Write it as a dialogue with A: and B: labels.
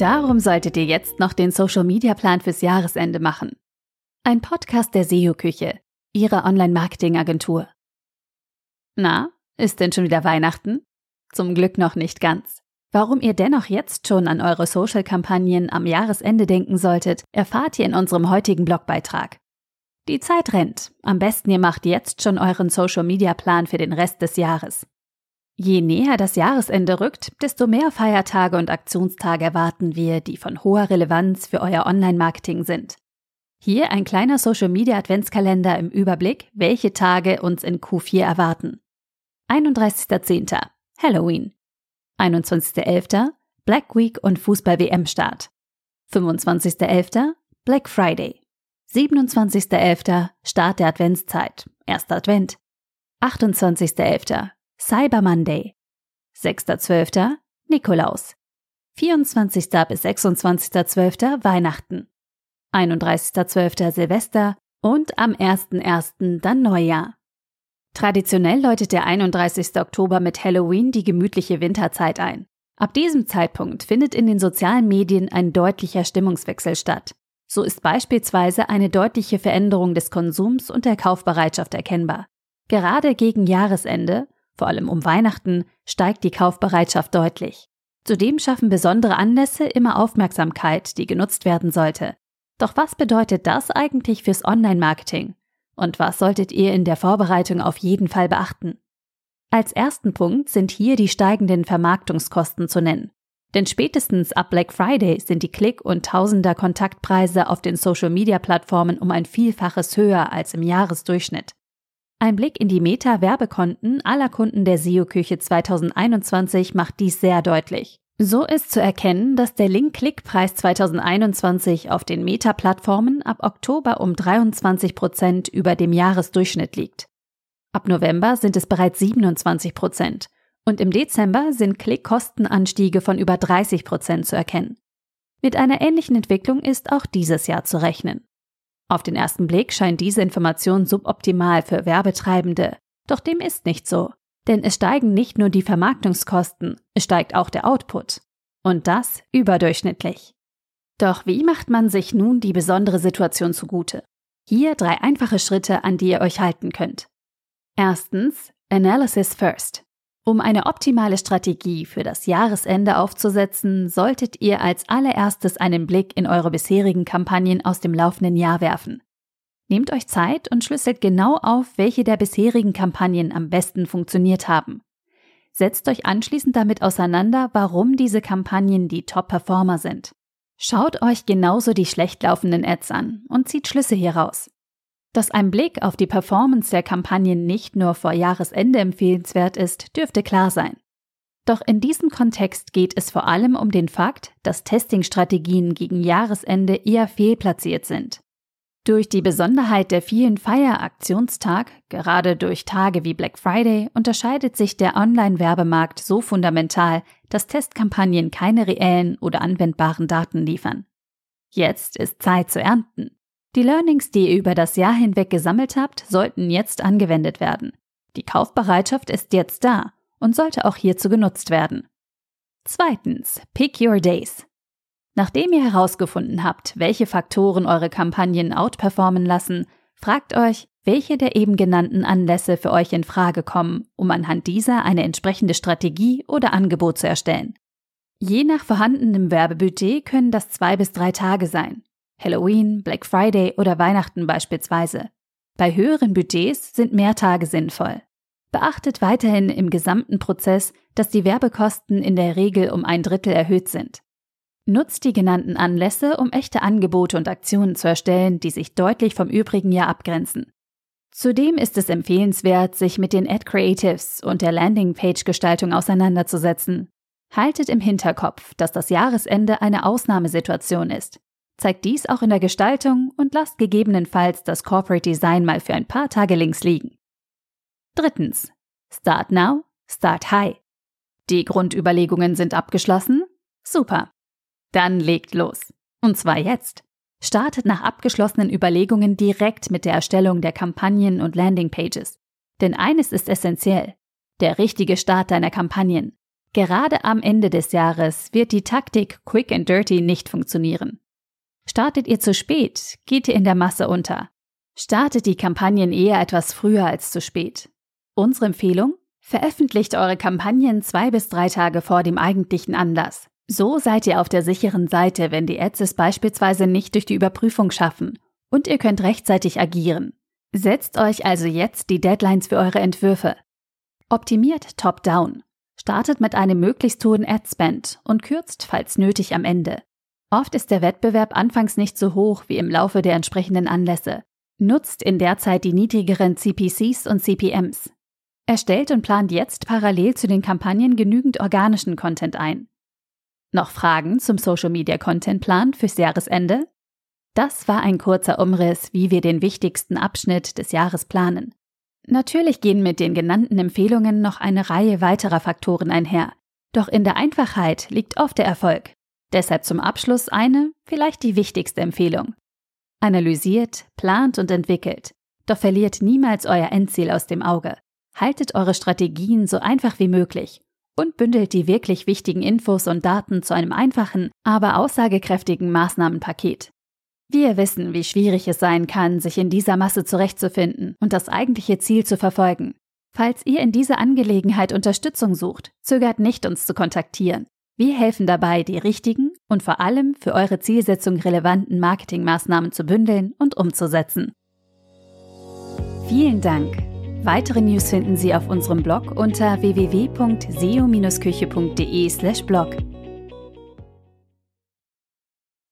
A: Darum solltet ihr jetzt noch den Social Media Plan fürs Jahresende machen. Ein Podcast der SEO-Küche, Ihrer Online-Marketing-Agentur. Na, ist denn schon wieder Weihnachten? Zum Glück noch nicht ganz. Warum ihr dennoch jetzt schon an eure Social-Kampagnen am Jahresende denken solltet, erfahrt ihr in unserem heutigen Blogbeitrag. Die Zeit rennt. Am besten ihr macht jetzt schon euren Social-Media-Plan für den Rest des Jahres. Je näher das Jahresende rückt, desto mehr Feiertage und Aktionstage erwarten wir, die von hoher Relevanz für euer Online-Marketing sind. Hier ein kleiner Social Media Adventskalender im Überblick, welche Tage uns in Q4 erwarten. 31.10. Halloween. 21.11. Black Week und Fußball-WM-Start. 25.11. Black Friday. 27.11. Start der Adventszeit. Erster Advent. 28.11. Cyber Monday. 6.12. Nikolaus. 24. bis 26.12. Weihnachten. 31.12. Silvester und am 1.1. dann Neujahr. Traditionell läutet der 31. Oktober mit Halloween die gemütliche Winterzeit ein. Ab diesem Zeitpunkt findet in den sozialen Medien ein deutlicher Stimmungswechsel statt. So ist beispielsweise eine deutliche Veränderung des Konsums und der Kaufbereitschaft erkennbar. Gerade gegen Jahresende vor allem um Weihnachten, steigt die Kaufbereitschaft deutlich. Zudem schaffen besondere Anlässe immer Aufmerksamkeit, die genutzt werden sollte. Doch was bedeutet das eigentlich fürs Online-Marketing? Und was solltet ihr in der Vorbereitung auf jeden Fall beachten? Als ersten Punkt sind hier die steigenden Vermarktungskosten zu nennen. Denn spätestens ab Black Friday sind die Klick- und Tausender Kontaktpreise auf den Social-Media-Plattformen um ein Vielfaches höher als im Jahresdurchschnitt. Ein Blick in die Meta-Werbekonten aller Kunden der SEO-Küche 2021 macht dies sehr deutlich. So ist zu erkennen, dass der Link-Klick-Preis 2021 auf den Meta-Plattformen ab Oktober um 23 Prozent über dem Jahresdurchschnitt liegt. Ab November sind es bereits 27 Prozent und im Dezember sind Klickkostenanstiege von über 30 Prozent zu erkennen. Mit einer ähnlichen Entwicklung ist auch dieses Jahr zu rechnen. Auf den ersten Blick scheint diese Information suboptimal für Werbetreibende, doch dem ist nicht so. Denn es steigen nicht nur die Vermarktungskosten, es steigt auch der Output. Und das überdurchschnittlich. Doch wie macht man sich nun die besondere Situation zugute? Hier drei einfache Schritte, an die ihr euch halten könnt. Erstens, Analysis First. Um eine optimale Strategie für das Jahresende aufzusetzen, solltet ihr als allererstes einen Blick in eure bisherigen Kampagnen aus dem laufenden Jahr werfen. Nehmt euch Zeit und schlüsselt genau auf, welche der bisherigen Kampagnen am besten funktioniert haben. Setzt euch anschließend damit auseinander, warum diese Kampagnen die Top-Performer sind. Schaut euch genauso die schlecht laufenden Ads an und zieht Schlüsse hieraus. Dass ein Blick auf die Performance der Kampagnen nicht nur vor Jahresende empfehlenswert ist, dürfte klar sein. Doch in diesem Kontext geht es vor allem um den Fakt, dass Testingstrategien gegen Jahresende eher fehlplatziert sind. Durch die Besonderheit der vielen Feieraktionstag, gerade durch Tage wie Black Friday, unterscheidet sich der Online-Werbemarkt so fundamental, dass Testkampagnen keine reellen oder anwendbaren Daten liefern. Jetzt ist Zeit zu ernten. Die Learnings, die ihr über das Jahr hinweg gesammelt habt, sollten jetzt angewendet werden. Die Kaufbereitschaft ist jetzt da und sollte auch hierzu genutzt werden. Zweitens, pick your days. Nachdem ihr herausgefunden habt, welche Faktoren eure Kampagnen outperformen lassen, fragt euch, welche der eben genannten Anlässe für euch in Frage kommen, um anhand dieser eine entsprechende Strategie oder Angebot zu erstellen. Je nach vorhandenem Werbebudget können das zwei bis drei Tage sein. Halloween, Black Friday oder Weihnachten beispielsweise. Bei höheren Budgets sind mehr Tage sinnvoll. Beachtet weiterhin im gesamten Prozess, dass die Werbekosten in der Regel um ein Drittel erhöht sind. Nutzt die genannten Anlässe, um echte Angebote und Aktionen zu erstellen, die sich deutlich vom übrigen Jahr abgrenzen. Zudem ist es empfehlenswert, sich mit den Ad Creatives und der Landingpage-Gestaltung auseinanderzusetzen. Haltet im Hinterkopf, dass das Jahresende eine Ausnahmesituation ist. Zeigt dies auch in der Gestaltung und lasst gegebenenfalls das Corporate Design mal für ein paar Tage links liegen. Drittens. Start now, start high. Die Grundüberlegungen sind abgeschlossen? Super. Dann legt los. Und zwar jetzt. Startet nach abgeschlossenen Überlegungen direkt mit der Erstellung der Kampagnen und Landingpages. Denn eines ist essentiell. Der richtige Start deiner Kampagnen. Gerade am Ende des Jahres wird die Taktik Quick and Dirty nicht funktionieren. Startet ihr zu spät, geht ihr in der Masse unter. Startet die Kampagnen eher etwas früher als zu spät. Unsere Empfehlung? Veröffentlicht eure Kampagnen zwei bis drei Tage vor dem eigentlichen Anlass. So seid ihr auf der sicheren Seite, wenn die Ads es beispielsweise nicht durch die Überprüfung schaffen und ihr könnt rechtzeitig agieren. Setzt euch also jetzt die Deadlines für eure Entwürfe. Optimiert top-down. Startet mit einem möglichst hohen Ad-Spend und kürzt, falls nötig, am Ende. Oft ist der Wettbewerb anfangs nicht so hoch wie im Laufe der entsprechenden Anlässe. Nutzt in der Zeit die niedrigeren CPCs und CPMs. Erstellt und plant jetzt parallel zu den Kampagnen genügend organischen Content ein. Noch Fragen zum Social Media Content Plan fürs Jahresende? Das war ein kurzer Umriss, wie wir den wichtigsten Abschnitt des Jahres planen. Natürlich gehen mit den genannten Empfehlungen noch eine Reihe weiterer Faktoren einher. Doch in der Einfachheit liegt oft der Erfolg. Deshalb zum Abschluss eine, vielleicht die wichtigste Empfehlung. Analysiert, plant und entwickelt. Doch verliert niemals euer Endziel aus dem Auge. Haltet eure Strategien so einfach wie möglich und bündelt die wirklich wichtigen Infos und Daten zu einem einfachen, aber aussagekräftigen Maßnahmenpaket. Wir wissen, wie schwierig es sein kann, sich in dieser Masse zurechtzufinden und das eigentliche Ziel zu verfolgen. Falls ihr in dieser Angelegenheit Unterstützung sucht, zögert nicht, uns zu kontaktieren. Wir helfen dabei, die richtigen und vor allem für eure Zielsetzung relevanten Marketingmaßnahmen zu bündeln und umzusetzen. Vielen Dank. Weitere News finden Sie auf unserem Blog unter www.seo-küche.de/blog.